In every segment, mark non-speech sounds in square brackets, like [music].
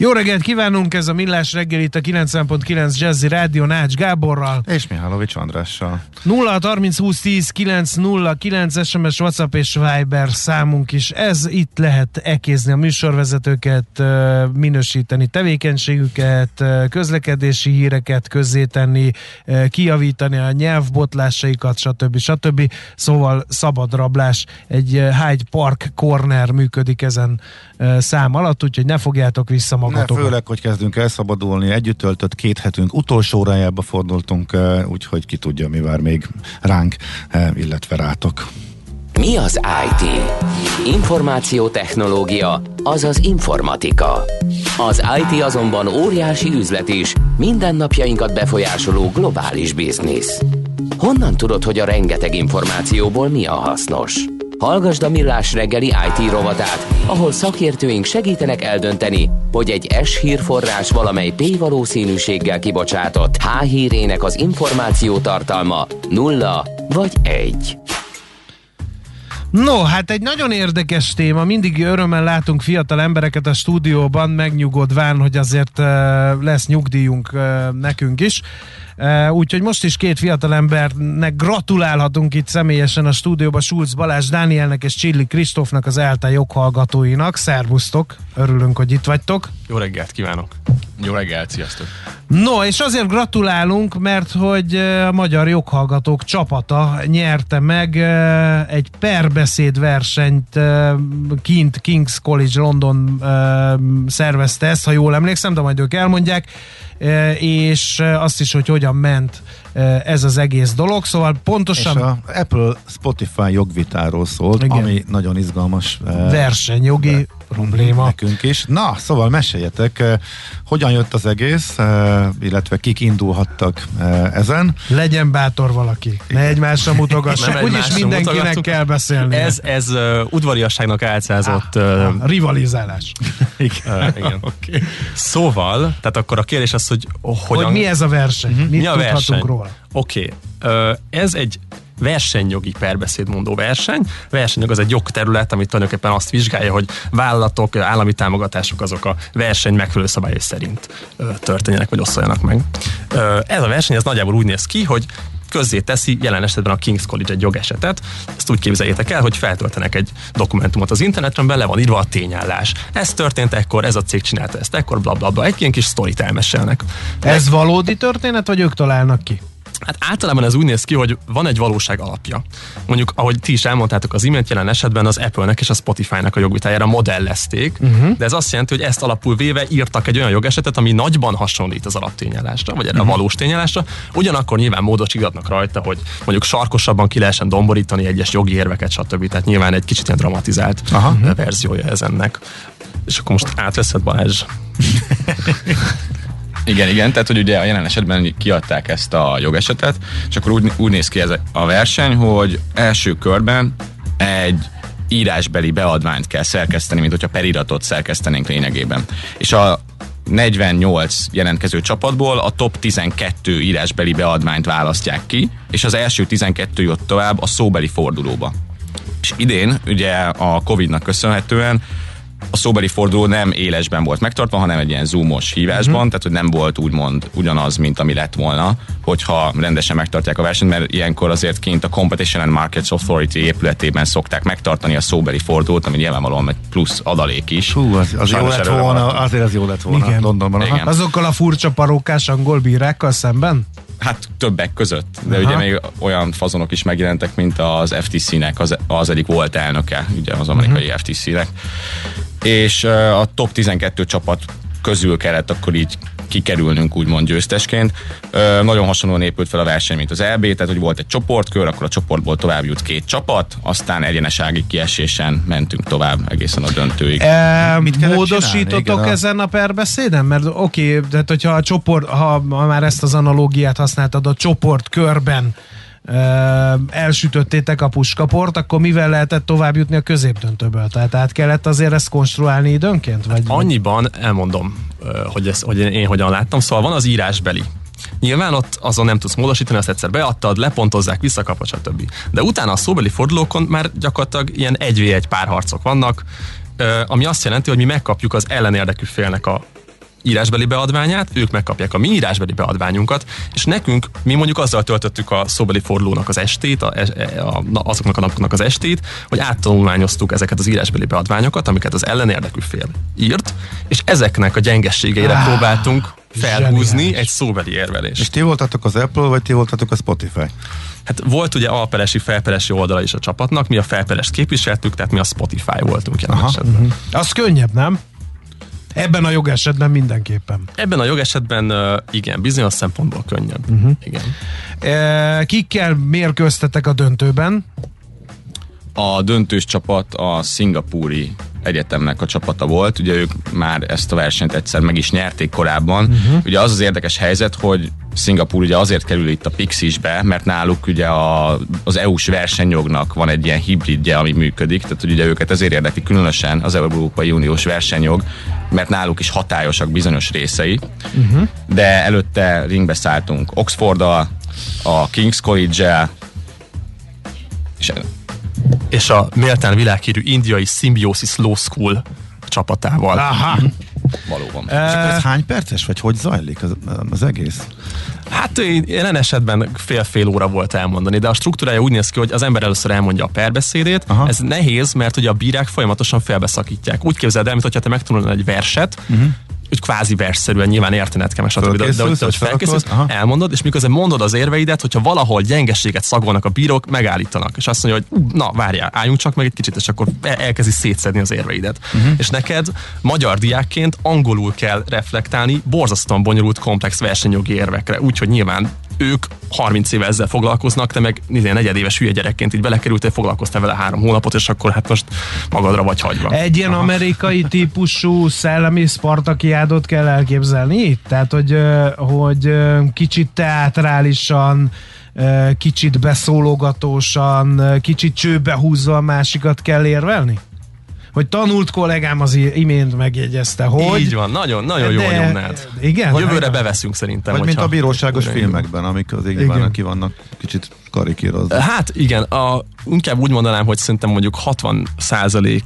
Jó reggelt kívánunk, ez a Millás reggel itt a 90.9 Jazzy Rádió Nács Gáborral. És Mihálovics Andrással. 0 30 20 10 9 0 9 SMS, WhatsApp és Viber számunk is. Ez itt lehet ekézni a műsorvezetőket, minősíteni tevékenységüket, közlekedési híreket közzétenni, kijavítani a nyelvbotlásaikat, stb. stb. Szóval szabad rablás. Egy Hyde Park Corner működik ezen szám alatt, úgyhogy ne fogjátok vissza magatokat. Ne, főleg, hogy kezdünk elszabadulni, együtt töltött két hetünk utolsó órájába fordultunk, úgyhogy ki tudja, mi vár még ránk, illetve rátok. Mi az IT? Információtechnológia, azaz informatika. Az IT azonban óriási üzlet is, mindennapjainkat befolyásoló globális biznisz. Honnan tudod, hogy a rengeteg információból mi a hasznos? Hallgasd a Millás reggeli IT rovatát, ahol szakértőink segítenek eldönteni, hogy egy S hírforrás valamely P valószínűséggel kibocsátott H hírének az információ tartalma nulla vagy egy. No, hát egy nagyon érdekes téma, mindig örömmel látunk fiatal embereket a stúdióban, megnyugodván, hogy azért uh, lesz nyugdíjunk uh, nekünk is. Úgyhogy most is két fiatalembernek gratulálhatunk itt személyesen a stúdióban Schulz Balázs Dánielnek és Csilli Kristófnak az ELTE joghallgatóinak. Szervusztok, örülünk, hogy itt vagytok. Jó reggelt kívánok! Jó reggelt, sziasztok! No, és azért gratulálunk, mert hogy a magyar joghallgatók csapata nyerte meg egy perbeszéd versenyt kint King's College London szervezte ezt, ha jól emlékszem, de majd ők elmondják és azt is, hogy hogyan ment ez az egész dolog, szóval pontosan... És a Apple Spotify jogvitáról szólt, Igen. ami nagyon izgalmas. Versenyjogi probléma. Nekünk is. Na, szóval meséljetek, hogyan jött az egész, illetve kik indulhattak ezen. Legyen bátor valaki, ne egymásra mutogassak, úgyis mindenkinek kell beszélni. Ez, ez uh, udvariasságnak álcázott... Ah, uh, rivalizálás. [laughs] igen. Uh, [laughs] igen. okay. Szóval, tehát akkor a kérdés az, hogy hogyan... Hogy mi ez a verseny? Uh-huh. Mit mi a verseny? róla? Oké, okay. uh, ez egy versenyjogi perbeszédmondó verseny. Versenyjog az egy jogterület, amit tulajdonképpen azt vizsgálja, hogy vállalatok, állami támogatások azok a verseny megfelelő szabályai szerint történjenek, vagy oszoljanak meg. Ez a verseny ez nagyjából úgy néz ki, hogy közzé teszi jelen esetben a King's College egy jogesetet. Ezt úgy képzeljétek el, hogy feltöltenek egy dokumentumot az internetre, amiben le van írva a tényállás. Ez történt ekkor, ez a cég csinálta ezt ekkor, bla bla bla. Egy ilyen kis sztorit elmesélnek. Ez valódi történet, vagy ők találnak ki? Hát általában ez úgy néz ki, hogy van egy valóság alapja. Mondjuk, ahogy ti is elmondtátok az imént, jelen esetben az Apple-nek és a Spotify-nak a jogvitájára modellezték, uh-huh. de ez azt jelenti, hogy ezt alapul véve írtak egy olyan jogesetet, ami nagyban hasonlít az alaptényállásra, vagy erre uh-huh. a valós tényállásra. Ugyanakkor nyilván módosítgatnak rajta, hogy mondjuk sarkosabban ki lehessen domborítani egyes jogi érveket, stb. Tehát nyilván egy kicsit ilyen dramatizált Aha. verziója ez ennek. És akkor most átveszed Balázs. [laughs] Igen, igen, tehát hogy ugye a jelen esetben kiadták ezt a jogesetet, és akkor úgy, úgy néz ki ez a verseny, hogy első körben egy írásbeli beadványt kell szerkeszteni, mint hogyha periratot szerkesztenénk lényegében. És a 48 jelentkező csapatból a top 12 írásbeli beadványt választják ki, és az első 12 jött tovább a szóbeli fordulóba. És idén, ugye a Covid-nak köszönhetően a szóbeli forduló nem élesben volt megtartva, hanem egy ilyen zoomos hívásban, uh-huh. tehát hogy nem volt úgymond ugyanaz, mint ami lett volna, hogyha rendesen megtartják a versenyt, mert ilyenkor azért kint a Competition and Markets Authority épületében szokták megtartani a szóbeli fordulót, ami nyilvánvalóan egy plusz adalék is. Hú, az, az jó lett volna, azért az jó lett volna Igen. Londonban. Igen. Azokkal a furcsa parókás angol bírákkal szemben? Hát többek között, de Aha. ugye még olyan fazonok is megjelentek, mint az FTC-nek, az, az egyik volt elnöke, ugye az amerikai uh-huh. Mhm. FTC-nek és a top 12 csapat közül kellett akkor így kikerülnünk úgymond győztesként. Ö, nagyon hasonlóan épült fel a verseny, mint az EB, tehát hogy volt egy csoportkör, akkor a csoportból tovább jut két csapat, aztán egyenesági kiesésen mentünk tovább egészen a döntőig. E, Mit módosítotok? Igen, a- ezen a perbeszéden? Mert oké, okay, tehát hogyha a csoport, ha, ha már ezt az analógiát használtad, a csoport körben e, elsütöttétek a puskaport, akkor mivel lehetett tovább jutni a középdöntőből? Tehát át kellett azért ezt konstruálni időnként? Vagy, Annyiban elmondom, hogy, ez, hogy én hogyan láttam. Szóval van az írásbeli. Nyilván ott azon nem tudsz módosítani, azt egyszer beadtad, lepontozzák, visszakapod, stb. De utána a szóbeli fordulókon már gyakorlatilag ilyen 1v1 párharcok vannak, ami azt jelenti, hogy mi megkapjuk az ellenérdekű félnek a írásbeli beadványát, ők megkapják a mi írásbeli beadványunkat, és nekünk, mi mondjuk azzal töltöttük a szóbeli fordulónak az estét, a, a, a, azoknak a napoknak az estét, hogy áttanulmányoztuk ezeket az írásbeli beadványokat, amiket az ellenérdekű fél írt, és ezeknek a gyengességeire Ah, próbáltunk felhúzni zseniális. egy szóbeli érvelést. És ti voltatok az Apple, vagy ti voltatok a Spotify? Hát volt ugye alperesi, felperesi oldala is a csapatnak, mi a felperest képviseltük, tehát mi a Spotify voltunk jelen Aha. esetben. Az könnyebb, nem? Ebben a jogesetben mindenképpen. Ebben a jogesetben igen, bizonyos szempontból könnyebb. Uh-huh. Igen. E, kikkel mérkőztetek a döntőben? A döntős csapat a szingapúri egyetemnek a csapata volt, ugye ők már ezt a versenyt egyszer meg is nyerték korábban. Uh-huh. Ugye az az érdekes helyzet, hogy Szingapúr ugye azért kerül itt a Pixisbe, mert náluk ugye a, az EU-s versenyjognak van egy ilyen hibridje, ami működik, tehát ugye őket ezért érdekli különösen az Európai Uniós versenyjog, mert náluk is hatályosak bizonyos részei, uh-huh. de előtte ringbe szálltunk Oxforddal, a King's College-el, és És a méltán világhírű indiai Symbiosis Law School csapatával. Aha. valóban. És akkor ez hány perces, vagy hogy zajlik az, az egész? Hát jelen esetben fél-fél óra volt elmondani, de a struktúrája úgy néz ki, hogy az ember először elmondja a perbeszédét. Aha. Ez nehéz, mert ugye a bírák folyamatosan felbeszakítják. Úgy képzeld el, mintha te megtanulnál egy verset, uh-huh. Úgy kvázi versszerűen nyilván értened kell, stb. De, de, hogy felkészülsz, elmondod, és miközben mondod az érveidet, hogyha valahol gyengességet szagolnak a bírók, megállítanak. És azt mondja, hogy "Ú, na várjál, álljunk csak meg egy kicsit, és akkor el- elkezdi szétszedni az érveidet. Uh-huh. És neked magyar diákként angolul kell reflektálni borzasztóan bonyolult, komplex versenyjogi érvekre. Úgyhogy nyilván ők 30 éve ezzel foglalkoznak, te meg ilyen negyedéves hülye gyerekként így belekerültél, foglalkoztál vele három hónapot, és akkor hát most magadra vagy hagyva. Egy ilyen amerikai típusú szellemi spartakiádot kell elképzelni itt? Tehát, hogy, hogy kicsit teátrálisan, kicsit beszólogatósan, kicsit csőbe húzva a másikat kell érvelni? Hogy tanult kollégám az imént megjegyezte, hogy... Így van, nagyon, nagyon jó De- nyomnád. Igen? Jövőre beveszünk szerintem. Vagy mint a bíróságos filmekben, amik az igazán ki vannak kicsit karikírozva. Hát igen, a, inkább úgy mondanám, hogy szerintem mondjuk 60 százalék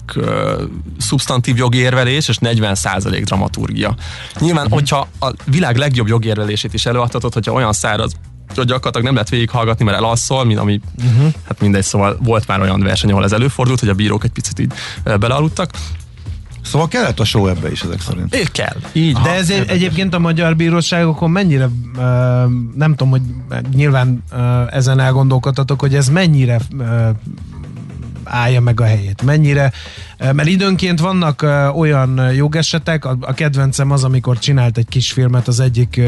szubstantív jogi érvelés, és 40 százalék dramaturgia. Nyilván, hogyha a világ legjobb jogi érvelését is előadhatod, hogyha olyan száraz gyakorlatilag nem lehet végighallgatni, mert elalszol, mint ami, uh-huh. hát mindegy, szóval volt már olyan verseny, ahol ez előfordult, hogy a bírók egy picit így belealudtak. Szóval kellett a show ebbe is ezek szerint. É, kell. Így. De ez egy, egyébként a magyar bíróságokon mennyire, uh, nem tudom, hogy nyilván uh, ezen elgondolkodtatok, hogy ez mennyire uh, állja meg a helyét. Mennyire, mert időnként vannak olyan jogesetek, a, kedvencem az, amikor csinált egy kis filmet az egyik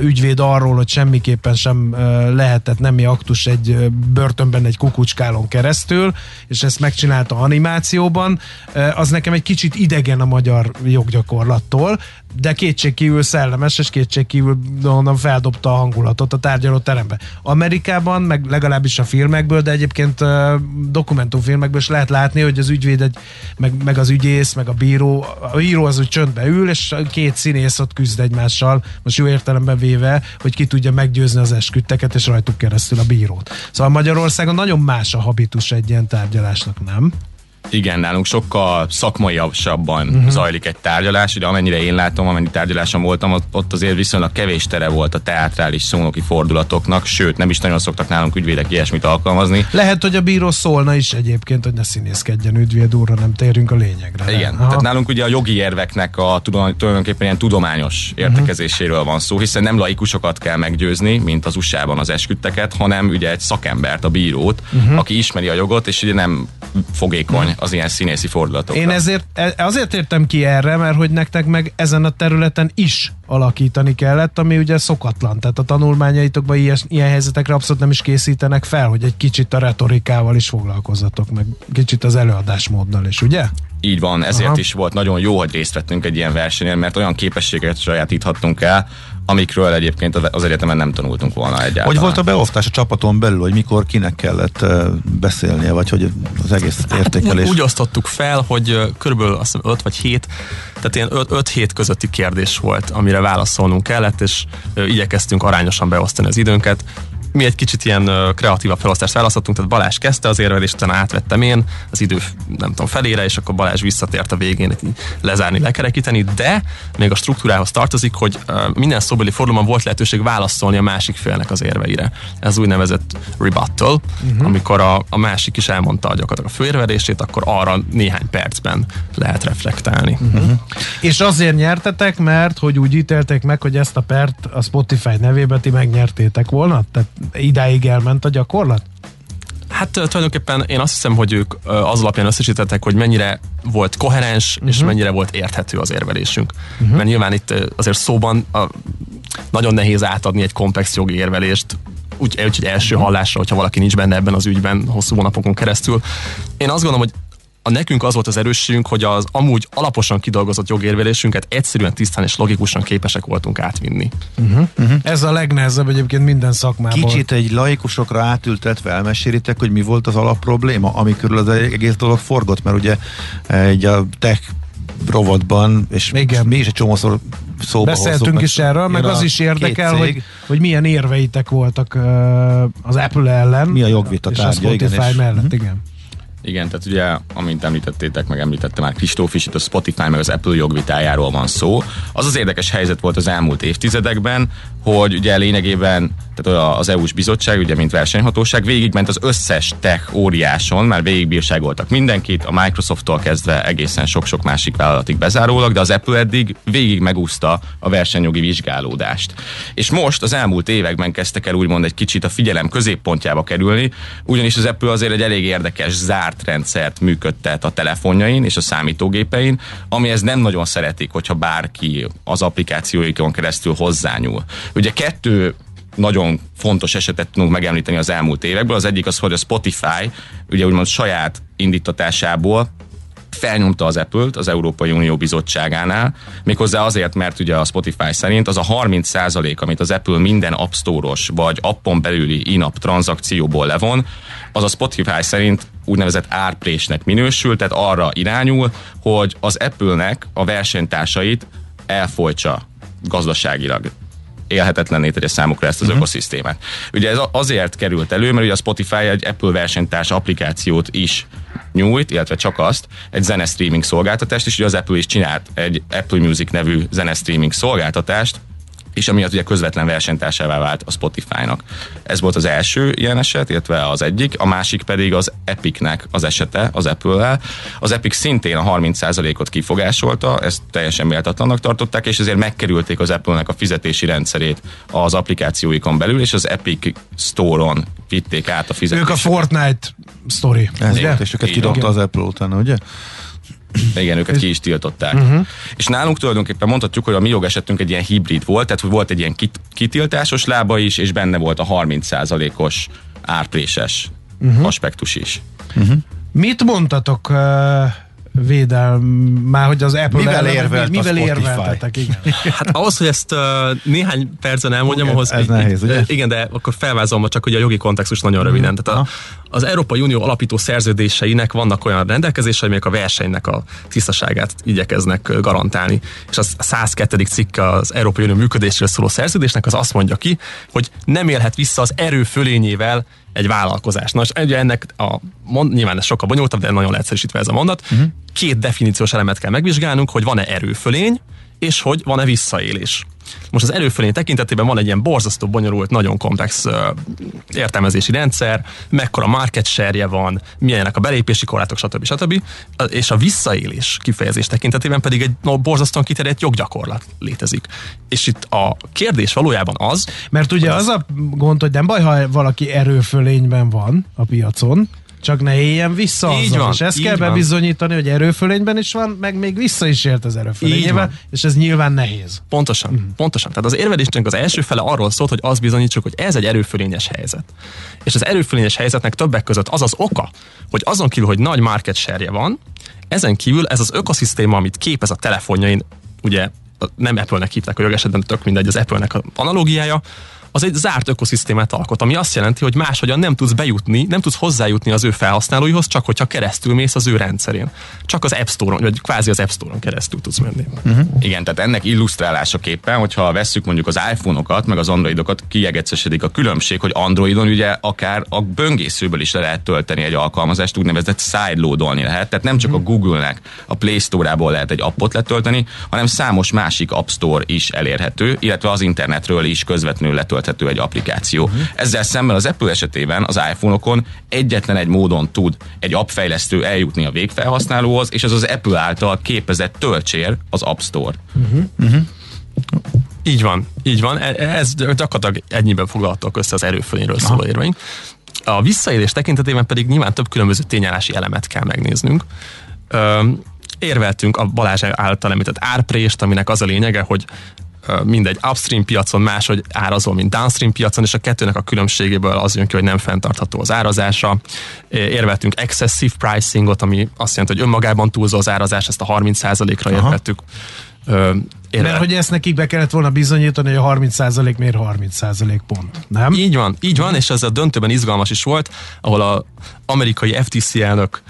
ügyvéd arról, hogy semmiképpen sem lehetett nemi aktus egy börtönben egy kukucskálon keresztül, és ezt megcsinálta animációban, az nekem egy kicsit idegen a magyar joggyakorlattól, de kétségkívül szellemes, és kétségkívül mondom, feldobta a hangulatot a tárgyaló terembe. Amerikában, meg legalábbis a filmekből, de egyébként dokumentumfilmekből is lehet látni, hogy az ügyvéd, egy, meg, meg az ügyész, meg a bíró, a bíró az úgy csöndbe ül, és két színész ott küzd egymással, most jó értelemben véve, hogy ki tudja meggyőzni az esküdteket, és rajtuk keresztül a bírót. Szóval Magyarországon nagyon más a habitus egy ilyen tárgyalásnak, nem? Igen, nálunk sokkal szakmaiabban uh-huh. zajlik egy tárgyalás, ugye amennyire én látom, amennyi tárgyaláson voltam, ott, azért viszonylag kevés tere volt a teátrális szónoki fordulatoknak, sőt, nem is nagyon szoktak nálunk ügyvédek ilyesmit alkalmazni. Lehet, hogy a bíró szólna is egyébként, hogy ne színészkedjen ügyvéd úrra, nem térjünk a lényegre. Igen, Aha. tehát nálunk ugye a jogi érveknek a tulajdonképpen ilyen tudományos értekezéséről van szó, hiszen nem laikusokat kell meggyőzni, mint az USA-ban az esküdteket, hanem ugye egy szakembert, a bírót, uh-huh. aki ismeri a jogot, és ugye nem fogékony az ilyen színészi fordulatokra. Én ezért, e- azért értem ki erre, mert hogy nektek meg ezen a területen is alakítani kellett, ami ugye szokatlan. Tehát a tanulmányaitokban ilyen, ilyen helyzetekre abszolút nem is készítenek fel, hogy egy kicsit a retorikával is foglalkozzatok, meg kicsit az előadásmóddal is, ugye? Így van, ezért Aha. is volt nagyon jó, hogy részt vettünk egy ilyen versenyen, mert olyan képességet sajátíthattunk el, amikről egyébként az egyetemen nem tanultunk volna egyáltalán. Hogy volt a beosztás a csapaton belül, hogy mikor kinek kellett beszélnie, vagy hogy az egész értékelés? Úgy, úgy osztottuk fel, hogy körülbelül azt hiszem 5 vagy 7, tehát ilyen 5 hét közötti kérdés volt, amire válaszolnunk kellett, és igyekeztünk arányosan beosztani az időnket. Mi egy kicsit ilyen kreatívabb felosztást választottunk, tehát Balázs kezdte az érvelést, utána átvettem én az idő, nem tudom, felére, és akkor Balázs visszatért a végén lezárni, lekerekíteni, de még a struktúrához tartozik, hogy minden szóbeli fordulóban volt lehetőség válaszolni a másik félnek az érveire. Ez úgynevezett rebuttal, uh-huh. amikor a, a másik is elmondta gyakorlatilag a főérvelését, akkor arra néhány percben lehet reflektálni. Uh-huh. És azért nyertetek, mert hogy úgy ítélték meg, hogy ezt a pert a Spotify nevébe ti megnyertétek volna? Tehát idáig elment a gyakorlat? Hát tulajdonképpen én azt hiszem, hogy ők az alapján összesítettek, hogy mennyire volt koherens, uh-huh. és mennyire volt érthető az érvelésünk. Uh-huh. Mert nyilván itt azért szóban a, nagyon nehéz átadni egy komplex jogi érvelést, úgy, úgy, első hallásra, hogyha valaki nincs benne ebben az ügyben hosszú hónapokon keresztül. Én azt gondolom, hogy a nekünk az volt az erősségünk, hogy az amúgy alaposan kidolgozott jogérvelésünket egyszerűen, tisztán és logikusan képesek voltunk átvinni. Ez a legnehezebb egyébként minden szakmában. Kicsit egy laikusokra átültetve elmesélitek, hogy mi volt az alapprobléma, ami körül az egész dolog forgott, mert ugye egy a tech rovatban, és Igen. mi is egy csomószor szóba Beszéltünk hozzuk, is erről, meg az is érdekel, cég. hogy, hogy milyen érveitek voltak ö, az Apple ellen. Mi a jogvita és a tárgya, igen, Spotify és- mellett, Mhm. igen. Igen, tehát ugye, amint említettétek, meg említette már Kristóf is, itt a Spotify meg az Apple jogvitájáról van szó. Az az érdekes helyzet volt az elmúlt évtizedekben, hogy ugye lényegében tehát az EU-s bizottság, ugye mint versenyhatóság, végigment az összes tech óriáson, már végigbírságoltak mindenkit, a Microsofttól kezdve egészen sok-sok másik vállalatig bezárólag, de az Apple eddig végig megúszta a versenyjogi vizsgálódást. És most az elmúlt években kezdtek el úgymond egy kicsit a figyelem középpontjába kerülni, ugyanis az Apple azért egy elég érdekes zárt rendszert működtet a telefonjain és a számítógépein, amihez nem nagyon szeretik, hogyha bárki az applikációikon keresztül hozzányúl. Ugye kettő nagyon fontos esetet tudunk megemlíteni az elmúlt évekből. Az egyik az, hogy a Spotify ugye úgymond saját indítatásából felnyomta az Apple-t az Európai Unió bizottságánál, méghozzá azért, mert ugye a Spotify szerint az a 30% amit az Apple minden App Store-os vagy appon belüli in-app tranzakcióból levon, az a Spotify szerint úgynevezett árprésnek minősül, tehát arra irányul, hogy az Apple-nek a versenytársait elfolytsa gazdaságilag élhetetlenné tegye számukra ezt az uh-huh. ökoszisztémát. Ugye ez azért került elő, mert ugye a Spotify egy Apple versenytárs applikációt is nyújt, illetve csak azt, egy zene streaming szolgáltatást, és ugye az Apple is csinált egy Apple Music nevű zene streaming szolgáltatást, és amiatt ugye közvetlen versenytársává vált a Spotify-nak. Ez volt az első ilyen eset, illetve az egyik, a másik pedig az Epicnek az esete az Apple-lel. Az Epic szintén a 30%-ot kifogásolta, ezt teljesen méltatlannak tartották, és ezért megkerülték az Apple-nek a fizetési rendszerét az applikációikon belül, és az Epic Store-on vitték át a fizetést. Ők a Fortnite sztori. Ez ugye? volt, és őket kidobta az Apple utána, ugye? Igen, őket ki is tiltották. Uh-huh. És nálunk tulajdonképpen mondhatjuk, hogy a mi jogesetünk egy ilyen hibrid volt, tehát hogy volt egy ilyen kit- kitiltásos lába is, és benne volt a 30%-os árpréses uh-huh. aspektus is. Mit mondtatok uh, védelm, már hogy az Apple Mivel ellen, érvelt a mivel Spotify? érveltetek, igen. [laughs] Hát ahhoz, hogy ezt uh, néhány percen elmondjam, Igen, ahhoz... ez nehéz, ugye? Igen, de akkor felvázolom csak ugye a jogi kontextus nagyon röviden. Tehát a, az Európai Unió alapító szerződéseinek vannak olyan rendelkezései, amelyek a versenynek a tisztaságát igyekeznek garantálni. És az 102. cikk az Európai Unió működésről szóló szerződésnek az azt mondja ki, hogy nem élhet vissza az erő fölényével egy vállalkozás. Na, és ugye ennek a, mond, nyilván ez sokkal bonyolultabb, de nagyon leegyszerűsítve ez a mondat. Uh-huh. Két definíciós elemet kell megvizsgálnunk, hogy van-e erőfölény, és hogy van-e visszaélés. Most az erőfölény tekintetében van egy ilyen borzasztó bonyolult, nagyon komplex uh, értelmezési rendszer, mekkora market share van, milyenek a belépési korlátok, stb. stb. És a visszaélés kifejezés tekintetében pedig egy no, borzasztóan kiterjedt joggyakorlat létezik. És itt a kérdés valójában az, Mert ugye az a gond, hogy nem baj, ha valaki erőfölényben van a piacon, csak ne éljen vissza Így azzal. van, és ezt kell van. bebizonyítani, hogy erőfölényben is van, meg még vissza is ért az erőfölényével, és ez nyilván nehéz. Pontosan, mm. pontosan. Tehát az érvelésnek az első fele arról szólt, hogy azt bizonyítsuk, hogy ez egy erőfölényes helyzet. És az erőfölényes helyzetnek többek között az az oka, hogy azon kívül, hogy nagy market share van, ezen kívül ez az ökoszisztéma, amit képez a telefonjain, ugye nem Apple-nek hívták, hogy jogesetben tök mindegy, az Apple-nek a analógiája, az egy zárt ökoszisztémát alkot, ami azt jelenti, hogy máshogyan nem tudsz bejutni, nem tudsz hozzájutni az ő felhasználóihoz, csak hogyha keresztül mész az ő rendszerén. Csak az App Store-on, vagy kvázi az App Store-on keresztül tudsz menni. Igen, tehát ennek illusztrálásaképpen, hogyha vesszük mondjuk az iPhone-okat, meg az Androidokat, kiegecesedik a különbség, hogy Androidon ugye akár a böngészőből is le lehet tölteni egy alkalmazást, úgynevezett sideloadolni lehet. Tehát nem csak a Google-nek a Play Store-ából lehet egy appot letölteni, hanem számos másik App Store is elérhető, illetve az internetről is közvetlenül letölthető egy applikáció. Ezzel szemben az Apple esetében az iPhone-okon egyetlen egy módon tud egy appfejlesztő eljutni a végfelhasználóhoz, és ez az Apple által képezett töltsér az App Store. Így van, így van. E- Ez gyakorlatilag ennyiben foglaltak össze az erőfölényről szóló érveink. A visszaélés tekintetében pedig nyilván több különböző tényállási elemet kell megnéznünk. Érveltünk a Balázs által említett árprést, aminek az a lényege, hogy mindegy upstream piacon máshogy árazol, mint downstream piacon, és a kettőnek a különbségéből az jön ki, hogy nem fenntartható az árazása. Érveltünk excessive pricingot, ami azt jelenti, hogy önmagában túlzó az árazás, ezt a 30%-ra érvettük. Ö, Mert hogy ezt nekik be kellett volna bizonyítani, hogy a 30% miért 30% pont. Nem? Így van, így van, és ez a döntőben izgalmas is volt, ahol a amerikai FTC elnök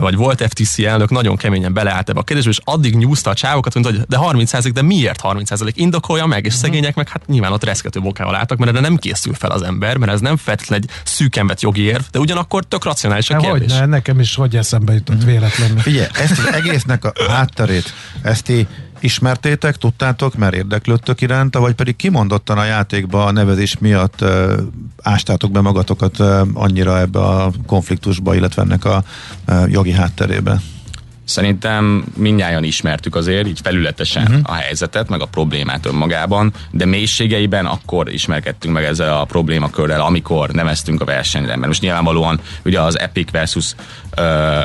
vagy volt FTC elnök nagyon keményen beleállt ebbe a kérdésbe, és addig nyúzta a csávokat, mondta, hogy de 30% de miért 30% Indokolja meg, és szegények meg hát nyilván ott reszkető bokával álltak, mert erre nem készül fel az ember, mert ez nem feltétlenül egy szűkenvet jogi érv, de ugyanakkor tök racionális a hogy kérdés. ne, nekem is hogy eszembe jutott véletlenül. Figyelj, ezt az egésznek a hátterét, ezt ti ismertétek, tudtátok, mert érdeklődtök iránta, vagy pedig kimondottan a játékba a nevezés miatt uh, ástátok be magatokat uh, annyira ebbe a konfliktusba, illetve ennek a uh, jogi hátterébe? Szerintem mindnyájan ismertük azért, így felületesen uh-huh. a helyzetet, meg a problémát önmagában, de mélységeiben akkor ismerkedtünk meg ezzel a problémakörrel, amikor neveztünk a versenyre. Mert most nyilvánvalóan ugye az Epic versus uh,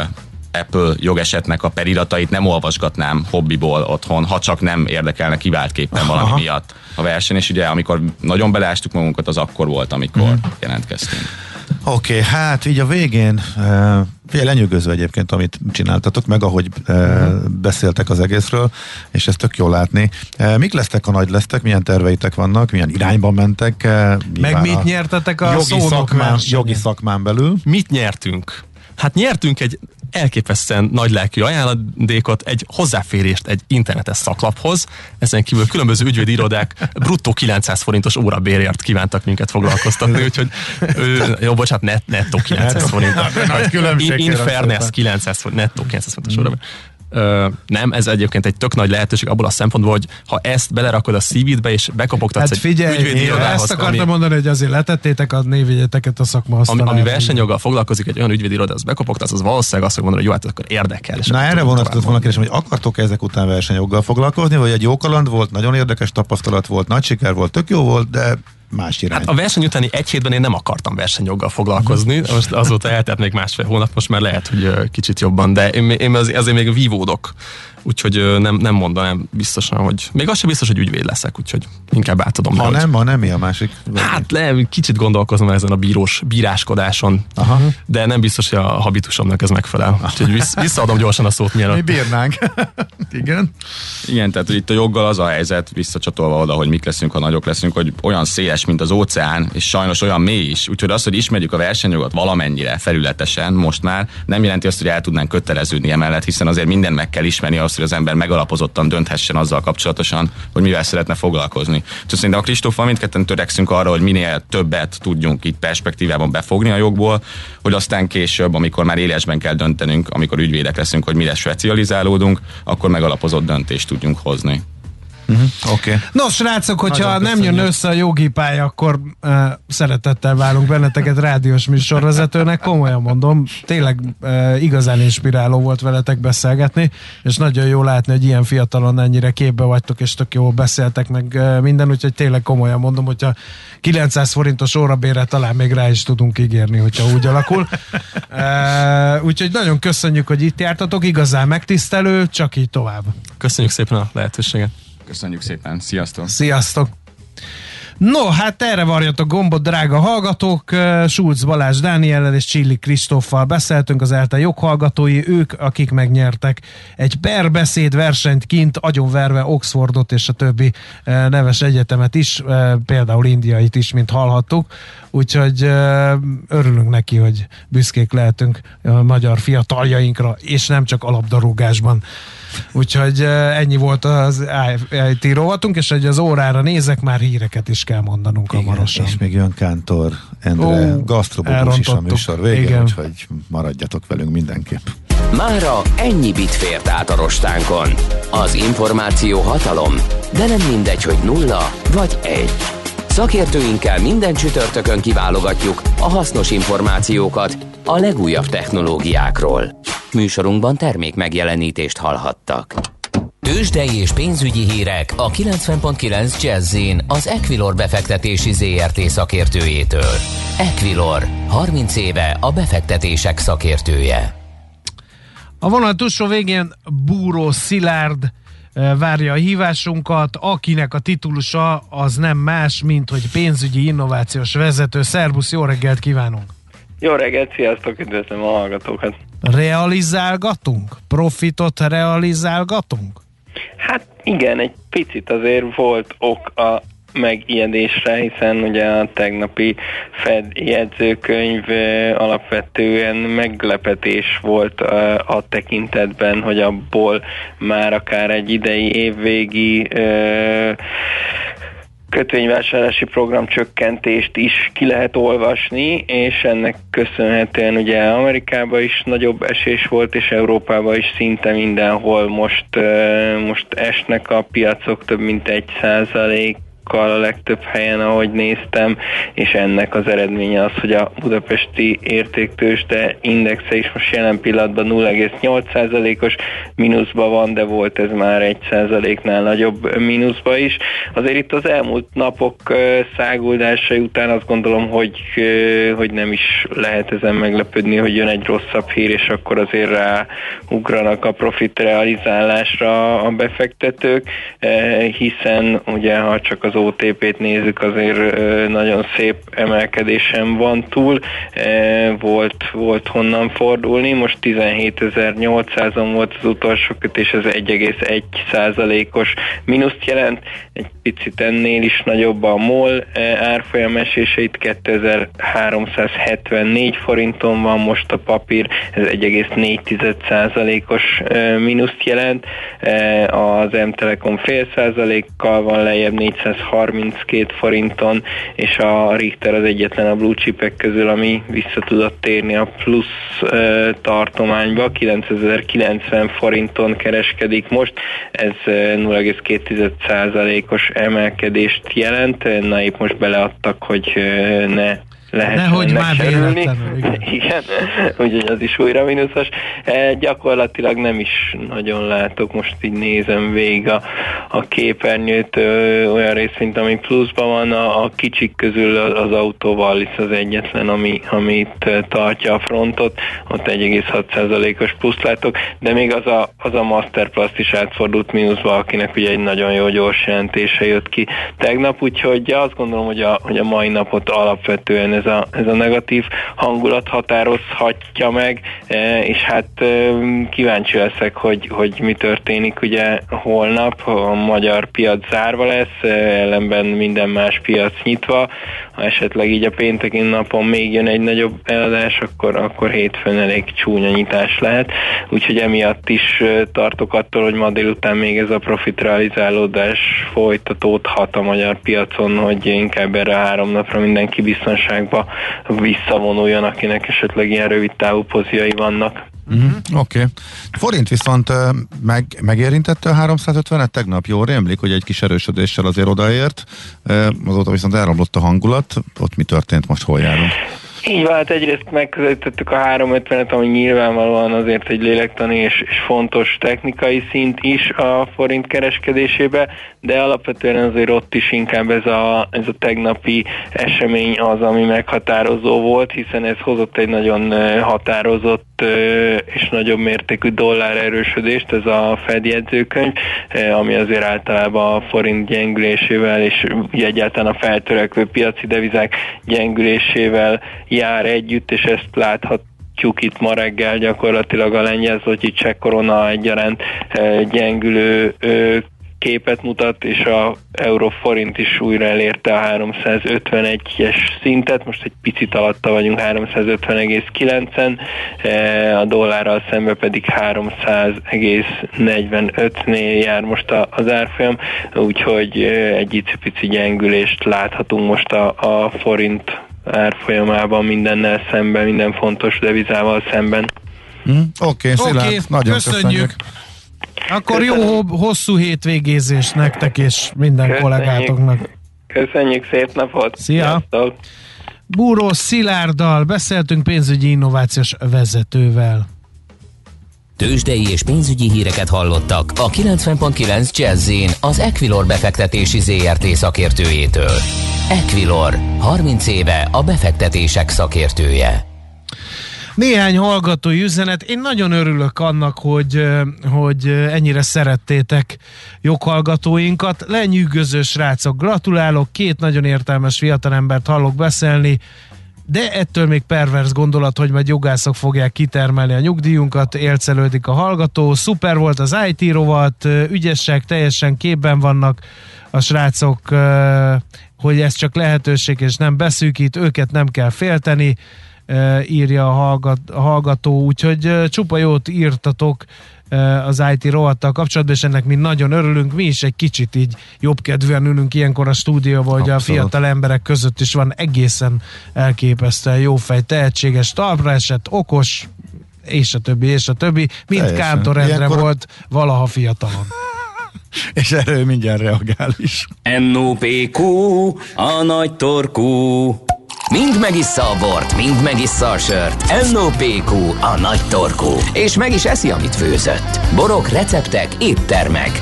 Apple jogesetnek a periratait nem olvasgatnám hobbiból otthon, ha csak nem érdekelne kiváltképpen valami Aha. miatt a verseny, és ugye amikor nagyon beleástuk magunkat, az akkor volt, amikor uh-huh. jelentkeztünk. Oké, okay, hát így a végén, uh, figyelj, lenyűgöző egyébként, amit csináltatok, meg ahogy uh, beszéltek az egészről, és ezt tök jól látni. Uh, mik lesztek, a nagy lesztek, milyen terveitek vannak, milyen irányba mentek? Uh, Meg mit a nyertetek a jogi szakmán, jogi szakmán belül? Mit nyertünk? Hát nyertünk egy elképesztően nagy lelkű ajánladékot, egy hozzáférést egy internetes szaklaphoz, ezen kívül különböző ügyvédi irodák bruttó 900 forintos órabérért kívántak minket foglalkoztatni, úgyhogy ö, jó, bocsánat, net, nettó 900 forint. Nagy különbség, In, in fairness szépen. 900 forint, nettó 900 forintos órabér. Ö, nem, ez egyébként egy tök nagy lehetőség abból a szempontból, hogy ha ezt belerakod a CV-dbe és bekopogtatsz Hát egy figyelj, ügyvédi én irodához, ezt akartam ami- mondani, hogy azért letettétek a névjegyeteket a szakma ami, asztalára. ami versenyjoggal foglalkozik, egy olyan ügyvédi iroda, az bekopogtatsz, az valószínűleg azt fog mondani, hogy jó, hát akkor érdekel. És Na erre vonatkozott volna kérdésem, hogy akartok ezek után versenyjoggal foglalkozni, vagy egy jó kaland volt, nagyon érdekes tapasztalat volt, nagy siker volt, tök jó volt, de más irány. Hát a verseny utáni egy hétben én nem akartam versenyjoggal foglalkozni, most azóta eltelt még másfél hónap, most már lehet, hogy kicsit jobban, de én, én azért, azért még vívódok, úgyhogy nem, nem mondanám biztosan, hogy még az sem biztos, hogy ügyvéd leszek, úgyhogy inkább átadom. ha nem, ha nem, mi a másik? Hát le, kicsit gondolkozom ezen a bírós, bíráskodáson, Aha. de nem biztos, hogy a habitusomnak ez megfelel. Úgyhogy vissz, visszaadom gyorsan a szót, Mi mielőtt. bírnánk. [laughs] Igen. Igen, tehát hogy itt a joggal az a helyzet, visszacsatolva oda, hogy mik leszünk, ha nagyok leszünk, hogy olyan széles, mint az óceán, és sajnos olyan mély is. Úgyhogy az, hogy ismerjük a versenyjogot valamennyire felületesen most már, nem jelenti azt, hogy el tudnánk köteleződni emellett, hiszen azért mindent meg kell ismerni azt, hogy az ember megalapozottan dönthessen azzal kapcsolatosan, hogy mivel szeretne foglalkozni. Úgyhogy szerintem a Kristóffal mindketten törekszünk arra, hogy minél többet tudjunk itt perspektívában befogni a jogból, hogy aztán később, amikor már élesben kell döntenünk, amikor ügyvédek leszünk, hogy mire specializálódunk, akkor megalapozott döntést tudjunk hozni. Uh-huh, Oké. Okay. Nos, srácok, hogyha Nagyon nem köszönjük. jön össze a jogi pálya, akkor uh, szeretettel várunk benneteket rádiós műsorvezetőnek. Komolyan mondom, tényleg uh, igazán inspiráló volt veletek beszélgetni, és nagyon jó látni, hogy ilyen fiatalon ennyire képbe vagytok, és tök jól beszéltek meg uh, minden, úgyhogy tényleg komolyan mondom, hogyha 900 forintos órabérre talán még rá is tudunk ígérni, hogyha úgy alakul. Uh, úgyhogy nagyon köszönjük, hogy itt jártatok, igazán megtisztelő, csak így tovább. Köszönjük szépen a lehetőséget. Köszönjük szépen, sziasztok! Sziasztok! No, hát erre varjatok gombot, drága hallgatók. Schulz Balázs Dániellel és Csilli Kristóffal beszéltünk, az ELTE joghallgatói, ők, akik megnyertek egy perbeszéd versenyt kint, agyonverve Oxfordot és a többi neves egyetemet is, például indiait is, mint hallhattuk. Úgyhogy örülünk neki, hogy büszkék lehetünk a magyar fiataljainkra, és nem csak alapdarúgásban. Úgyhogy ennyi volt az IT rovatunk, és hogy az órára nézek, már híreket is kell mondanunk Igen, hamarosan. és még jön Kántor Endre, Ó, gasztrobubus is a műsor végén, Igen. úgyhogy maradjatok velünk mindenképp. Mára ennyi bit fért át a rostánkon. Az információ hatalom, de nem mindegy, hogy nulla vagy egy. Szakértőinkkel minden csütörtökön kiválogatjuk a hasznos információkat a legújabb technológiákról. Műsorunkban termék megjelenítést hallhattak. Tőzsdei és pénzügyi hírek a 90.9 Jazzin az Equilor befektetési ZRT szakértőjétől. Equilor, 30 éve a befektetések szakértője. A vonal túlsó végén Búró Szilárd várja a hívásunkat, akinek a titulusa az nem más, mint hogy pénzügyi innovációs vezető. Szerbusz, jó reggelt kívánunk! Jó reggelt, sziasztok, üdvözlöm a hallgatókat. Realizálgatunk? Profitot realizálgatunk? Hát igen, egy picit azért volt ok a megijedésre, hiszen ugye a tegnapi Fed jegyzőkönyv alapvetően meglepetés volt a tekintetben, hogy abból már akár egy idei évvégi eh, kötvényvásárlási program csökkentést is ki lehet olvasni, és ennek köszönhetően ugye Amerikában is nagyobb esés volt, és Európában is szinte mindenhol most, most esnek a piacok több mint egy százalék a legtöbb helyen, ahogy néztem, és ennek az eredménye az, hogy a budapesti értéktősde indexe is most jelen pillanatban 0,8%-os mínuszban van, de volt ez már 1%-nál nagyobb mínuszba is. Azért itt az elmúlt napok száguldásai után azt gondolom, hogy, hogy nem is lehet ezen meglepődni, hogy jön egy rosszabb hír, és akkor azért ráugranak a profit realizálásra a befektetők, hiszen ugye ha csak az OTP-t nézzük, azért nagyon szép emelkedésen van túl, Eh, volt, volt honnan fordulni, most 17.800-on volt az utolsó kötés, ez 1,1 százalékos mínuszt jelent, egy picit ennél is nagyobb a MOL eh, árfolyam eséseit, 2374 forinton van most a papír, ez 1,4 százalékos eh, mínuszt jelent, az M-Telekom fél százalékkal van lejjebb 432 forinton, és a Richter az egyetlen a blue chipek közül, ami vissza tudott térni a plusz eh, tartományba, 9090 forinton kereskedik most, ez eh, 0,2 százalékos emelkedést jelent, na épp most beleadtak, hogy ne lehessen Nehogy már véletlenül, igen. [laughs] Igen, úgyhogy az is újra mínuszos. E, gyakorlatilag nem is nagyon látok, most így nézem végig a, a képernyőt, ö, olyan részint, ami pluszban van, a, a kicsik közül az autóval is az egyetlen, ami, amit tartja a frontot, ott 1,6%-os plusz látok, de még az a, az a Masterplast is átfordult mínuszba, akinek ugye egy nagyon jó gyors jelentése jött ki tegnap, úgyhogy azt gondolom, hogy a, hogy a mai napot alapvetően ez a, ez a negatív hangulat határozhatja meg, e, és hát e, kíváncsi leszek, hogy, hogy mi történik ugye holnap, a magyar piac zárva lesz, e, ellenben minden más piac nyitva, ha esetleg így a pénteki napon még jön egy nagyobb eladás, akkor, akkor hétfőn elég csúnya nyitás lehet, úgyhogy emiatt is tartok attól, hogy ma délután még ez a profit realizálódás folytatódhat a magyar piacon, hogy inkább erre a három napra mindenki biztonságba visszavonuljon, akinek esetleg ilyen rövid távú poziai vannak. Uh-huh. Oké. Okay. Forint viszont meg, megérintette a 350-et tegnap, jól rémlik, hogy egy kis erősödéssel azért odaért, azóta viszont elromlott a hangulat, ott mi történt, most hol járunk? Így van, hát egyrészt megközelítettük a 350-et, ami nyilvánvalóan azért egy lélektani és, és fontos technikai szint is a forint kereskedésébe, de alapvetően azért ott is inkább ez a, ez a tegnapi esemény az, ami meghatározó volt, hiszen ez hozott egy nagyon határozott és nagyobb mértékű dollár erősödést, ez a Fed jegyzőkönyv, ami azért általában a forint gyengülésével és egyáltalán a feltörekvő piaci devizák gyengülésével jár együtt, és ezt láthatjuk itt ma reggel gyakorlatilag a lengyel zocsi cseh korona egyaránt gyengülő képet mutat, és a euróforint is újra elérte a 351-es szintet, most egy picit alatta vagyunk 350,9-en, a dollárral szemben pedig 300,45-nél jár most az árfolyam, úgyhogy egy icipici gyengülést láthatunk most a, a forint árfolyamában mindennel szemben, minden fontos devizával szemben. Mm, Oké, okay, okay, nagyon köszönjük. köszönjük. Akkor jó hosszú hétvégézés nektek és minden köszönjük. kollégátoknak. Köszönjük, szép napot! Szia! Búró Szilárddal beszéltünk pénzügyi innovációs vezetővel. Tőzsdei és pénzügyi híreket hallottak a 90.9 jazz az Equilor befektetési ZRT szakértőjétől. Equilor, 30 éve a befektetések szakértője. Néhány hallgatói üzenet. Én nagyon örülök annak, hogy, hogy ennyire szerettétek joghallgatóinkat. Lenyűgöző srácok, gratulálok, két nagyon értelmes fiatalembert hallok beszélni, de ettől még pervers gondolat, hogy majd jogászok fogják kitermelni a nyugdíjunkat, élcelődik a hallgató. Szuper volt az IT rovat, ügyesek, teljesen képben vannak a srácok, hogy ez csak lehetőség és nem beszűkít, őket nem kell félteni írja a, hallgat, a hallgató, úgyhogy csupa jót írtatok az IT rovattal kapcsolatban, és ennek mi nagyon örülünk. Mi is egy kicsit így jobbkedvűen ülünk ilyenkor a stúdióban, hogy a fiatal emberek között is van egészen elképesztően jó fej, tehetséges, talpra esett, okos, és a többi, és a többi, mint Teljesen. Kántor Endre ilyenkor... volt valaha fiatalon. [laughs] és erről mindjárt reagál is. NOPQ, a nagy torkú. Mind megissza a bort, mind megissza a sört. NOPQ, a nagy torkú. És meg is eszi, amit főzött. Borok, receptek, éttermek.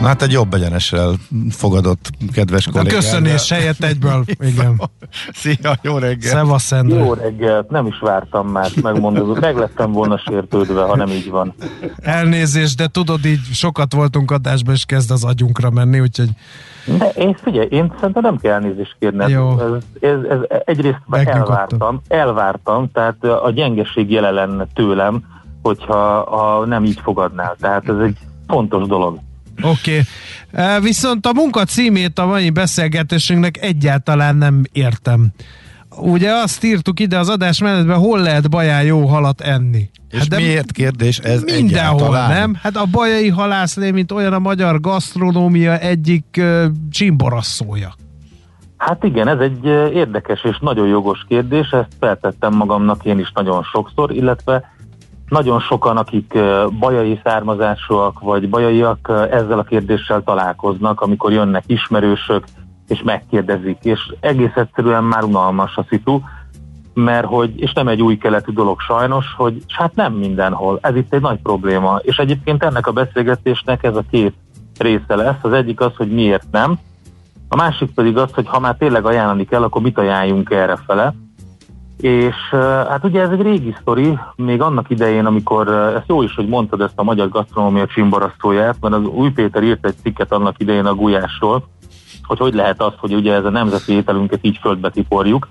Na hát egy jobb egyenessel fogadott kedves kollégám. A köszönés helyett egyből, igen. [laughs] Szia, jó reggel. Szevasz, Jó reggel, nem is vártam már, megmondod, meg lettem volna sértődve, ha nem így van. Elnézést, de tudod, így sokat voltunk adásban, és kezd az agyunkra menni, úgyhogy de én figyelj, én szerintem nem kell elnézést kérni. Jó. Ez, ez, ez, egyrészt elvártam, elvártam, tehát a gyengeség jele lenne tőlem, hogyha ha nem így fogadnál. Tehát ez egy fontos dolog. Oké. Okay. Viszont a munka címét a mai beszélgetésünknek egyáltalán nem értem. Ugye azt írtuk ide az adás menetben, hol lehet baján jó halat enni. És hát de miért kérdés ez Mindenhol, egyáltalán? nem? Hát a bajai halászlé, mint olyan a magyar gasztronómia egyik uh, csimborasszója. Hát igen, ez egy érdekes és nagyon jogos kérdés, ezt feltettem magamnak én is nagyon sokszor, illetve nagyon sokan, akik bajai származásúak vagy bajaiak ezzel a kérdéssel találkoznak, amikor jönnek ismerősök, és megkérdezik, és egész egyszerűen már unalmas a szitu, mert hogy, és nem egy új keletű dolog sajnos, hogy hát nem mindenhol, ez itt egy nagy probléma, és egyébként ennek a beszélgetésnek ez a két része lesz, az egyik az, hogy miért nem, a másik pedig az, hogy ha már tényleg ajánlani kell, akkor mit ajánljunk erre fele, és hát ugye ez egy régi sztori, még annak idején, amikor, ezt jó is, hogy mondtad ezt a magyar gasztronómia csimborasztóját, mert az Új Péter írt egy cikket annak idején a gulyásról, hogy hogy lehet az, hogy ugye ez a nemzeti ételünket így földbe tiporjuk.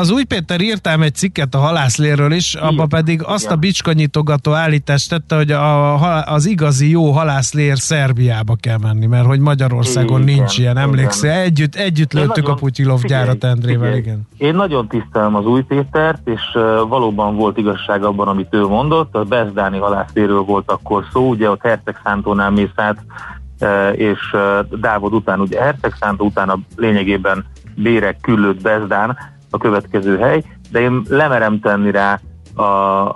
Az Új Péter írtám egy cikket a halászléről is, abba pedig azt igen. a bicskanyitogató állítást tette, hogy a, az igazi jó halászlér Szerbiába kell menni, mert hogy Magyarországon igen, nincs ilyen, emlékszel? Együtt, együtt lőttük nagyon, a Putyilov gyárat Endrével, igen. Én nagyon tisztelem az Új Pétert, és valóban volt igazság abban, amit ő mondott. A Bezdáni halászléről volt akkor szó, ugye ott Herceg Szántónál mész át és Dávod után ugye Herceg szánt, utána lényegében Bérek, Küllőt, Bezdán a következő hely, de én lemerem tenni rá a,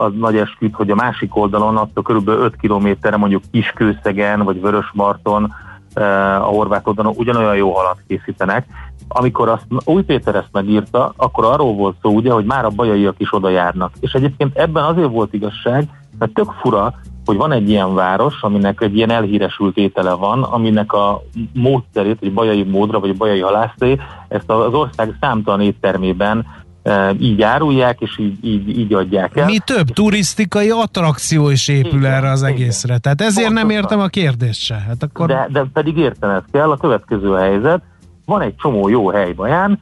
a nagy esküt, hogy a másik oldalon, attól körülbelül 5 kilométerre mondjuk Kiskőszegen vagy Vörösmarton, a horvát oldalon ugyanolyan jó halat készítenek. Amikor azt Új Péter ezt megírta, akkor arról volt szó ugye, hogy már a bajaiak is oda járnak. És egyébként ebben azért volt igazság, mert tök fura, hogy van egy ilyen város, aminek egy ilyen elhíresült étele van, aminek a módszerét, egy bajai módra, vagy bajai halászé, ezt az ország számtalan éttermében e, így árulják, és így, így, így adják el. Mi több turisztikai attrakció is épül igen, erre az egészre. Igen. Tehát ezért Pontosan. nem értem a kérdést se. Hát akkor... de, de pedig értened kell, a következő helyzet, van egy csomó jó hely Baján,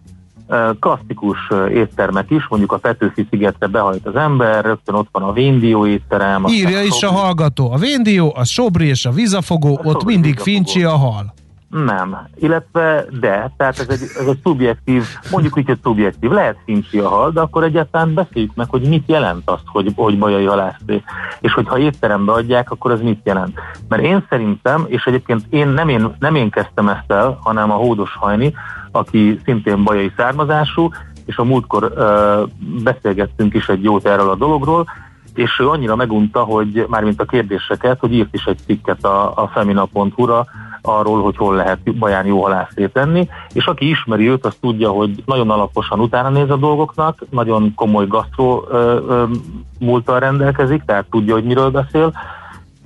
klasszikus éttermek is, mondjuk a Petőfi szigetre behajt az ember, rögtön ott van a Véndió étterem. Írja is a hallgató, a Véndió, a Sobri és a Vizafogó, a ott mindig vizafogó. fincsi a hal. Nem, illetve de, tehát ez egy, ez egy szubjektív, mondjuk úgy, hogy szubjektív, lehet fincsi a hal, de akkor egyáltalán beszéljük meg, hogy mit jelent azt, hogy, hogy bajai halászté, és hogyha étterembe adják, akkor ez mit jelent. Mert én szerintem, és egyébként én nem én, nem én kezdtem ezt el, hanem a Hódos Hajni, aki szintén bajai származású, és a múltkor ö, beszélgettünk is egy jót erről a dologról, és ő annyira megunta, hogy mármint a kérdéseket, hogy írt is egy cikket a, a femina.hu-ra arról, hogy hol lehet baján jó halászét tenni, és aki ismeri őt, az tudja, hogy nagyon alaposan utána néz a dolgoknak, nagyon komoly gasztró múltal rendelkezik, tehát tudja, hogy miről beszél,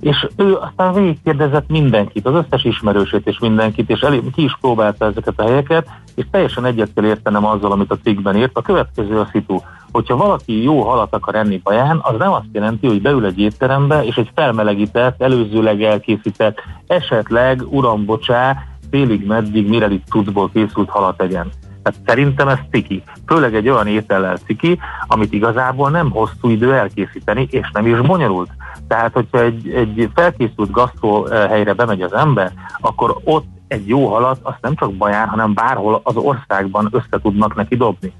és ő aztán végigkérdezett mindenkit, az összes ismerősét és mindenkit, és elé, ki is próbálta ezeket a helyeket, és teljesen egyet kell értenem azzal, amit a cikkben írt. A következő a szitu. Hogyha valaki jó halat akar enni baján, az nem azt jelenti, hogy beül egy étterembe, és egy felmelegített, előzőleg elkészített, esetleg, uram, bocsá, félig meddig Mirelit cuccból készült halat egyen. Tehát szerintem ez ciki. Főleg egy olyan étellel ciki, amit igazából nem hosszú idő elkészíteni, és nem is bonyolult. Tehát, hogyha egy, egy felkészült gasztró helyre bemegy az ember, akkor ott egy jó halat, azt nem csak Baján, hanem bárhol az országban össze tudnak neki dobni.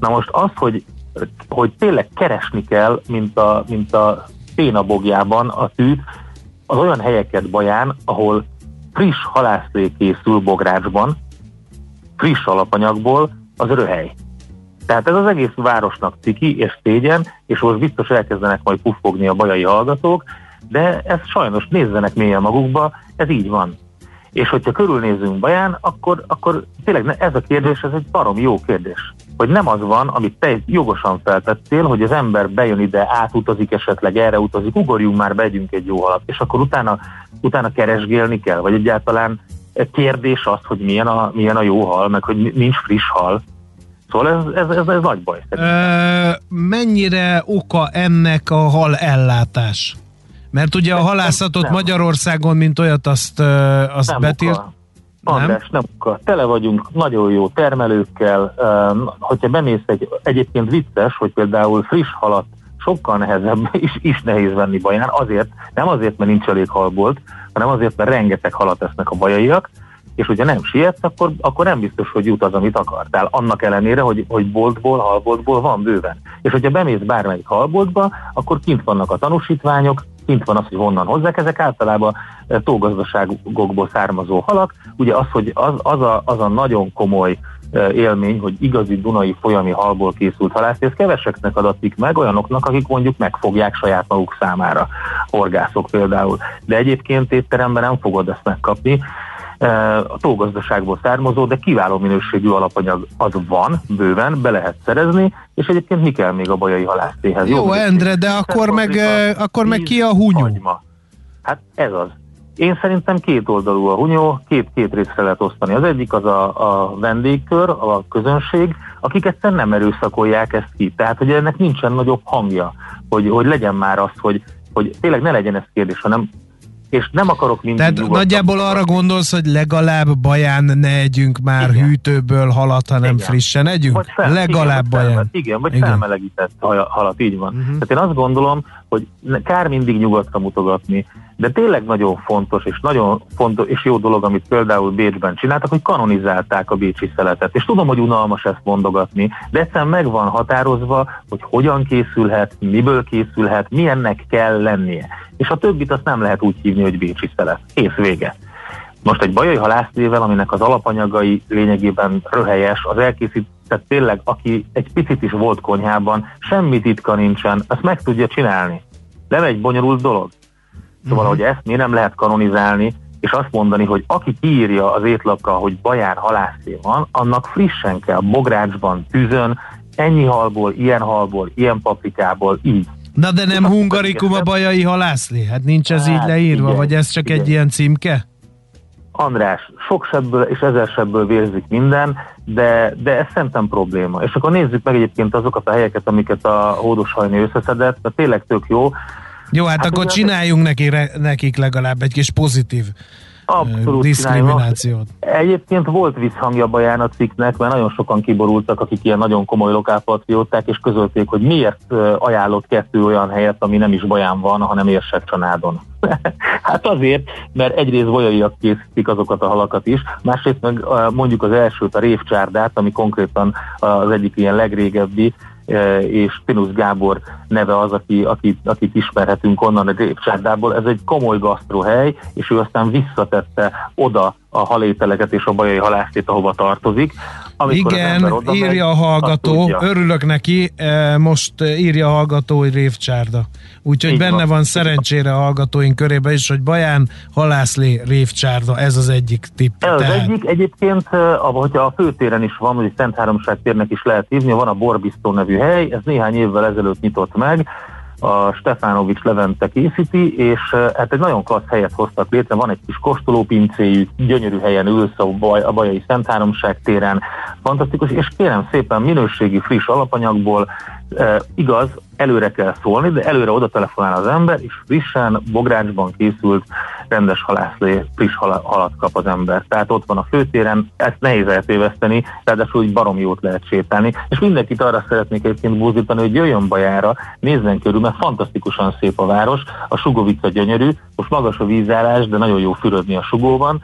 Na most az, hogy, hogy tényleg keresni kell, mint a, mint a pénabogjában a tű, az olyan helyeket Baján, ahol friss halászlé készül bográcsban, friss alapanyagból, az röhely. Tehát ez az egész városnak ciki és szégyen, és most biztos elkezdenek majd puffogni a bajai hallgatók, de ez sajnos nézzenek mélyen magukba, ez így van. És hogyha körülnézünk Baján, akkor, akkor tényleg ez a kérdés, ez egy barom jó kérdés. Hogy nem az van, amit te jogosan feltettél, hogy az ember bejön ide, átutazik esetleg, erre utazik, ugorjunk már, begyünk egy jó alap, és akkor utána, utána keresgélni kell, vagy egyáltalán kérdés az, hogy milyen a, milyen a jó hal, meg hogy nincs friss hal, Szóval ez, ez, ez, ez nagy baj. Ö, mennyire oka ennek a hal ellátás? Mert ugye a halászatot nem, Magyarországon, mint olyat, azt, azt nem betilt. Oka. András, nem oka. Tele vagyunk nagyon jó termelőkkel. Hogyha bemész egy, egyébként vicces, hogy például friss halat sokkal nehezebb, [laughs] és is nehéz venni baján, azért, nem azért, mert nincs elég halbolt, hanem azért, mert rengeteg halat esznek a bajaiak, és hogyha nem sietsz, akkor, akkor nem biztos, hogy jut az, amit akartál. Annak ellenére, hogy, hogy boltból, halboltból van bőven. És hogyha bemész bármelyik halboltba, akkor kint vannak a tanúsítványok, kint van az, hogy honnan hozzák, ezek általában eh, tógazdaságokból származó halak. Ugye az, hogy az, az, a, az a nagyon komoly eh, élmény, hogy igazi Dunai folyami halból készült halász, ez keveseknek adatik meg, olyanoknak, akik mondjuk megfogják saját maguk számára, horgászok például. De egyébként étteremben nem fogod ezt megkapni, a tógazdaságból származó, de kiváló minőségű alapanyag az van, bőven, be lehet szerezni, és egyébként mi kell még a bajai halásztéhez? Jó, Endre, de akkor meg, akkor meg ki a hunyó? Hát ez az. Én szerintem két oldalú a hunyó, két-két részre lehet osztani. Az egyik az a, a vendégkör, a közönség, akik egyszerűen nem erőszakolják ezt ki. Tehát, hogy ennek nincsen nagyobb hangja, hogy, hogy legyen már az, hogy, hogy tényleg ne legyen ez kérdés, hanem és nem akarok mindig Tehát nyugodtan. nagyjából arra gondolsz, hogy legalább baján ne együnk már igen. hűtőből halat, hanem igen. frissen együnk? Vagy fel, legalább igen, baján. igen, vagy igen. felmelegített halat, így van. Uh-huh. Tehát én azt gondolom, hogy kár mindig nyugatra mutogatni, de tényleg nagyon fontos, és nagyon fontos, és jó dolog, amit például Bécsben csináltak, hogy kanonizálták a bécsi szeletet. És tudom, hogy unalmas ezt mondogatni, de egyszerűen meg van határozva, hogy hogyan készülhet, miből készülhet, milyennek kell lennie. És a többit azt nem lehet úgy hívni, hogy bécsi szelet. Kész vége. Most egy bajai halászlével, aminek az alapanyagai lényegében röhelyes, az elkészít, tehát tényleg, aki egy picit is volt konyhában, semmi titka nincsen, azt meg tudja csinálni. Nem egy bonyolult dolog. Szóval, uh-huh. hogy ezt mi nem lehet kanonizálni, és azt mondani, hogy aki kiírja az étlapra, hogy bajár halászé van, annak frissen kell, bográcsban, tűzön, ennyi halból, ilyen halból, ilyen paprikából, így. Na de nem hungarikum a bajai halászlé? Hát nincs ez hát, így leírva, igen, vagy ez csak igen. egy ilyen címke? András, sok sebből és ezer sebből vérzik minden, de, de ez szerintem probléma. És akkor nézzük meg egyébként azokat a helyeket, amiket a hódoshajni összeszedett, mert tényleg tök jó. Jó, hát, hát akkor csináljunk neki, nekik legalább egy kis pozitív Abszolút diszkriminációt. Egyébként volt visszhangja Baján a cikknek, mert nagyon sokan kiborultak, akik ilyen nagyon komoly lokálpatrióták, és közölték, hogy miért ajánlott kettő olyan helyet, ami nem is Baján van, hanem Érsek Csanádon. [laughs] hát azért, mert egyrészt bolyaiak készítik azokat a halakat is, másrészt meg mondjuk az elsőt, a révcsárdát, ami konkrétan az egyik ilyen legrégebbi, és Pinusz Gábor neve az, aki, akit, akit ismerhetünk onnan a Dépcsárdából. Ez egy komoly gasztrohely, és ő aztán visszatette oda a halételeket és a bajai halászét, ahova tartozik. Amikor Igen, írja megy, a hallgató, örülök neki, most írja a hallgató, hogy révcsárda. Úgyhogy Így benne van, van szerencsére a hallgatóink körében is, hogy Baján halászlé révcsárda, ez az egyik tipp. Ez az Tehát... egyik, egyébként, hogyha a főtéren is van, hogy Szent Háromság térnek is lehet hívni, van a Borbisztó nevű hely, ez néhány évvel ezelőtt nyitott meg, a Stefanovics Levente készíti, és hát egy nagyon klassz helyet hoztak létre, van egy kis kóstolópincéjük, gyönyörű helyen ülsz a, baj, a Bajai Szent Háromság téren, fantasztikus, és kérem szépen minőségi, friss alapanyagból, igaz, előre kell szólni, de előre oda telefonál az ember, és frissen, bográcsban készült rendes halászlé, friss halat kap az ember. Tehát ott van a főtéren, ezt nehéz eltéveszteni, ráadásul úgy barom jót lehet sétálni, és mindenkit arra szeretnék egyébként búzítani, hogy jöjjön Bajára, nézzen körül, mert fantasztikusan szép a város, a Sugovica gyönyörű, most magas a vízállás, de nagyon jó fürödni a Sugóban,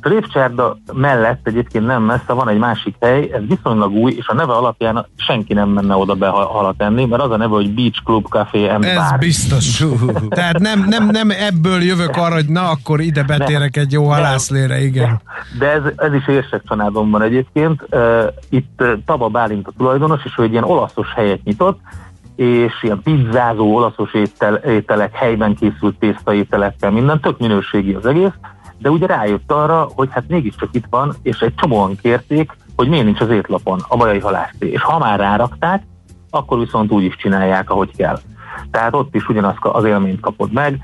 Révcsárda mellett egyébként nem messze van egy másik hely, ez viszonylag új, és a neve alapján senki nem menne oda be halat enni, mert az a neve, hogy Beach Club Café and Ez Bar. biztos. [laughs] Tehát nem, nem, nem ebből jövök arra, hogy na, akkor ide betérek egy jó halászlére, igen. De ez, ez is érsek családomban egyébként. Uh, itt uh, Taba Bálint a tulajdonos, és ő egy ilyen olaszos helyet nyitott, és ilyen pizzázó, olaszos étel, ételek, helyben készült tésztaételekkel, minden, tök minőségi az egész, de ugye rájött arra, hogy hát mégiscsak itt van, és egy csomóan kérték, hogy miért nincs az étlapon a bajai halászté. És ha már rárakták, akkor viszont úgy is csinálják, ahogy kell. Tehát ott is ugyanazt az élményt kapod meg,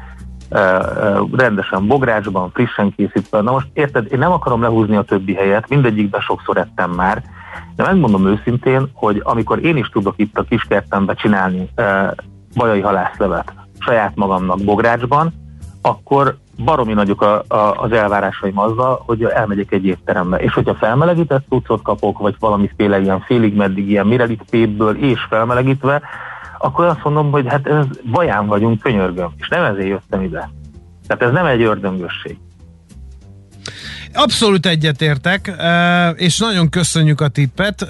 rendesen bográcsban, frissen készítve. Na most érted, én nem akarom lehúzni a többi helyet, mindegyikben sokszor ettem már, de megmondom őszintén, hogy amikor én is tudok itt a kiskertembe csinálni bajai halászlevet saját magamnak bográcsban, akkor baromi nagyok a, a, az elvárásaim azzal, hogy elmegyek egy étterembe, és hogyha felmelegített cuccot kapok, vagy valamiféle ilyen félig meddig ilyen mirelit pépből és felmelegítve, akkor azt mondom, hogy hát ez baján vagyunk, könyörgöm, és nem ezért jöttem ide. Tehát ez nem egy ördöngösség. Abszolút egyetértek, és nagyon köszönjük a tippet.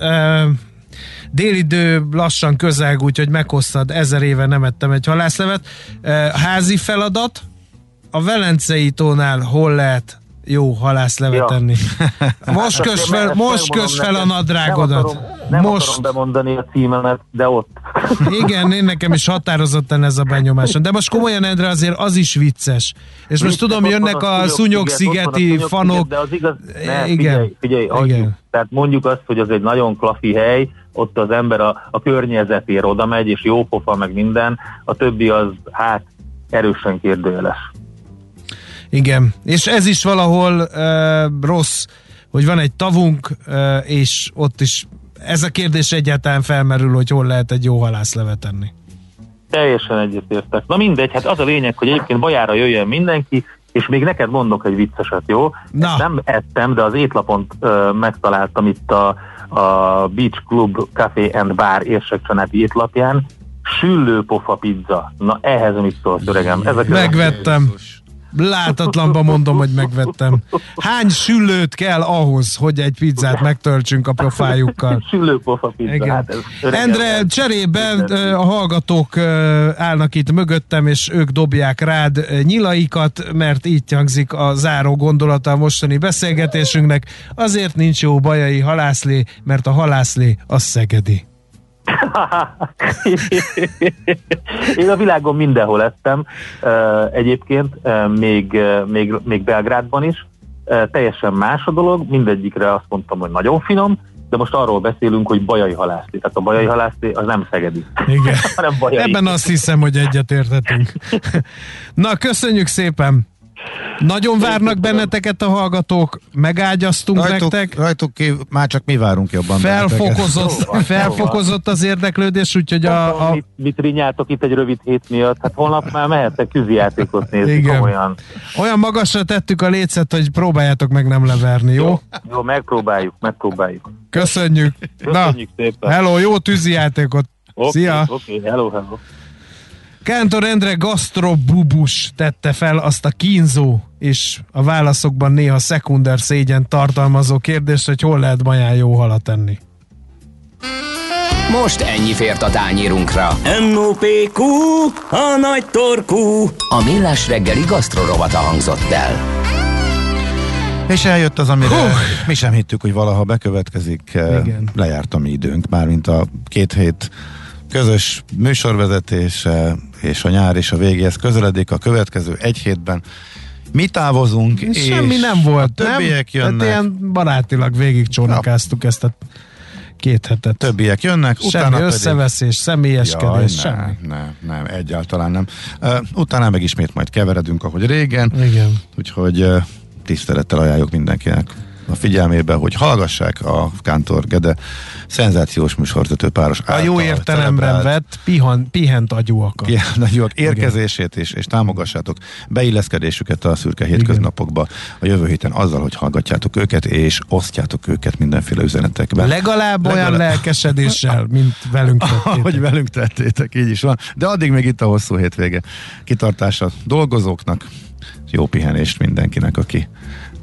Délidő lassan közelg, úgyhogy meghoztad, ezer éve nem ettem egy halászlevet. Házi feladat, a Velencei tónál hol lehet jó halászlevet ja. tenni? [laughs] Most kös fel, most kös fel a nadrágodat. Nem, akarom, nem most. akarom bemondani a címemet, de ott. [laughs] Igen, én nekem is határozottan ez a benyomásom. De most komolyan, Endre, azért az is vicces. És most tudom, jönnek a szúnyog-szigeti fanok. De az igaz, ne, igen, figyelj, figyelj igen. Tehát mondjuk azt, hogy az egy nagyon klafi hely, ott az ember a, a környezetért oda megy, és jó pofa, meg minden, a többi az hát erősen kérdőjeles. Igen, és ez is valahol uh, rossz, hogy van egy tavunk, uh, és ott is ez a kérdés egyáltalán felmerül, hogy hol lehet egy jó halászlevet enni. Teljesen egyetértek. Na mindegy, hát az a lényeg, hogy egyébként bajára jöjjön mindenki, és még neked mondok egy vicceset, jó? Na. Ezt nem ettem, de az étlapon uh, megtaláltam itt a, a Beach Club Café and Bar érsekcsanáti étlapján. Süllő pofa pizza. Na ehhez mit szólsz, öregem? Ezek Megvettem. Az Látatlanba mondom, hogy megvettem. Hány sülőt kell ahhoz, hogy egy pizzát megtöltsünk a pofájukkal? Sülőpofa [laughs] pizza. Igen. Hát ez Endre, cserébe a hallgatók állnak itt mögöttem, és ők dobják rád nyilaikat, mert így hangzik a záró gondolata a mostani beszélgetésünknek. Azért nincs jó bajai halászlé, mert a halászlé az szegedi. Én a világon mindenhol ettem, eh, egyébként még, még, még Belgrádban is. Teljesen más a dolog, mindegyikre azt mondtam, hogy nagyon finom, de most arról beszélünk, hogy bajai halászlé. Tehát a bajai halászlé az nem szegedi, Igen. [laughs] hanem bajai. Ebben azt hiszem, hogy egyetértetünk. Na, köszönjük szépen! Nagyon várnak benneteket a hallgatók, megágyaztunk Rajtuk, nektek. rajtuk ki, már csak mi várunk jobban. benneteket. Felfokozott, Jó van, felfokozott az érdeklődés, úgyhogy a, a Mit, mit rinyáltok itt egy rövid hét miatt? Hát holnap már mehettek küzijátékot nézni Igen. komolyan. olyan magasra tettük a lécet, hogy próbáljátok meg nem leverni, jó? Jó, megpróbáljuk, megpróbáljuk. Köszönjük! Köszönjük szépen. hello, jó tűzijátékot! Oké, Szia! Oké, hello, hello. Kántor Endre gastrobubus tette fel azt a kínzó és a válaszokban néha szekunder szégyen tartalmazó kérdést, hogy hol lehet maján jó halat enni. Most ennyi fért a tányérunkra. M.O.P.Q. A nagy torkú. A Millás reggeli gasztrorovata hangzott el. És eljött az, amire mi sem hittük, hogy valaha bekövetkezik. Eh, Igen. Lejárt a mi időnk, mármint a két hét közös műsorvezetése és a nyár és a végéhez közeledik a következő egy hétben. Mi távozunk, és Semmi nem volt, a többiek nem? jönnek, Tehát ilyen barátilag végigcsónakáztuk ezt a két hetet. többiek jönnek, Semmi utána pedig... összeveszés, személyeskedés, Jaj, semmi. nem, nem, nem, egyáltalán nem. Uh, utána meg ismét majd keveredünk, ahogy régen, Igen. úgyhogy uh, tisztelettel ajánljuk mindenkinek a figyelmébe, hogy hallgassák a Kántor Gede szenzációs műsorvezető páros A jó értelemben celebrált vett, pihan, pihent agyúakat. ilyen nagyok érkezését és, és támogassátok beilleszkedésüket a szürke hétköznapokba a jövő héten azzal, hogy hallgatjátok őket és osztjátok őket mindenféle üzenetekben. Legalább olyan Legalább- lelkesedéssel, mint velünk [laughs] Ahogy tettétek. velünk tettétek, így is van. De addig még itt a hosszú hétvége. Kitartása dolgozóknak, jó pihenést mindenkinek, aki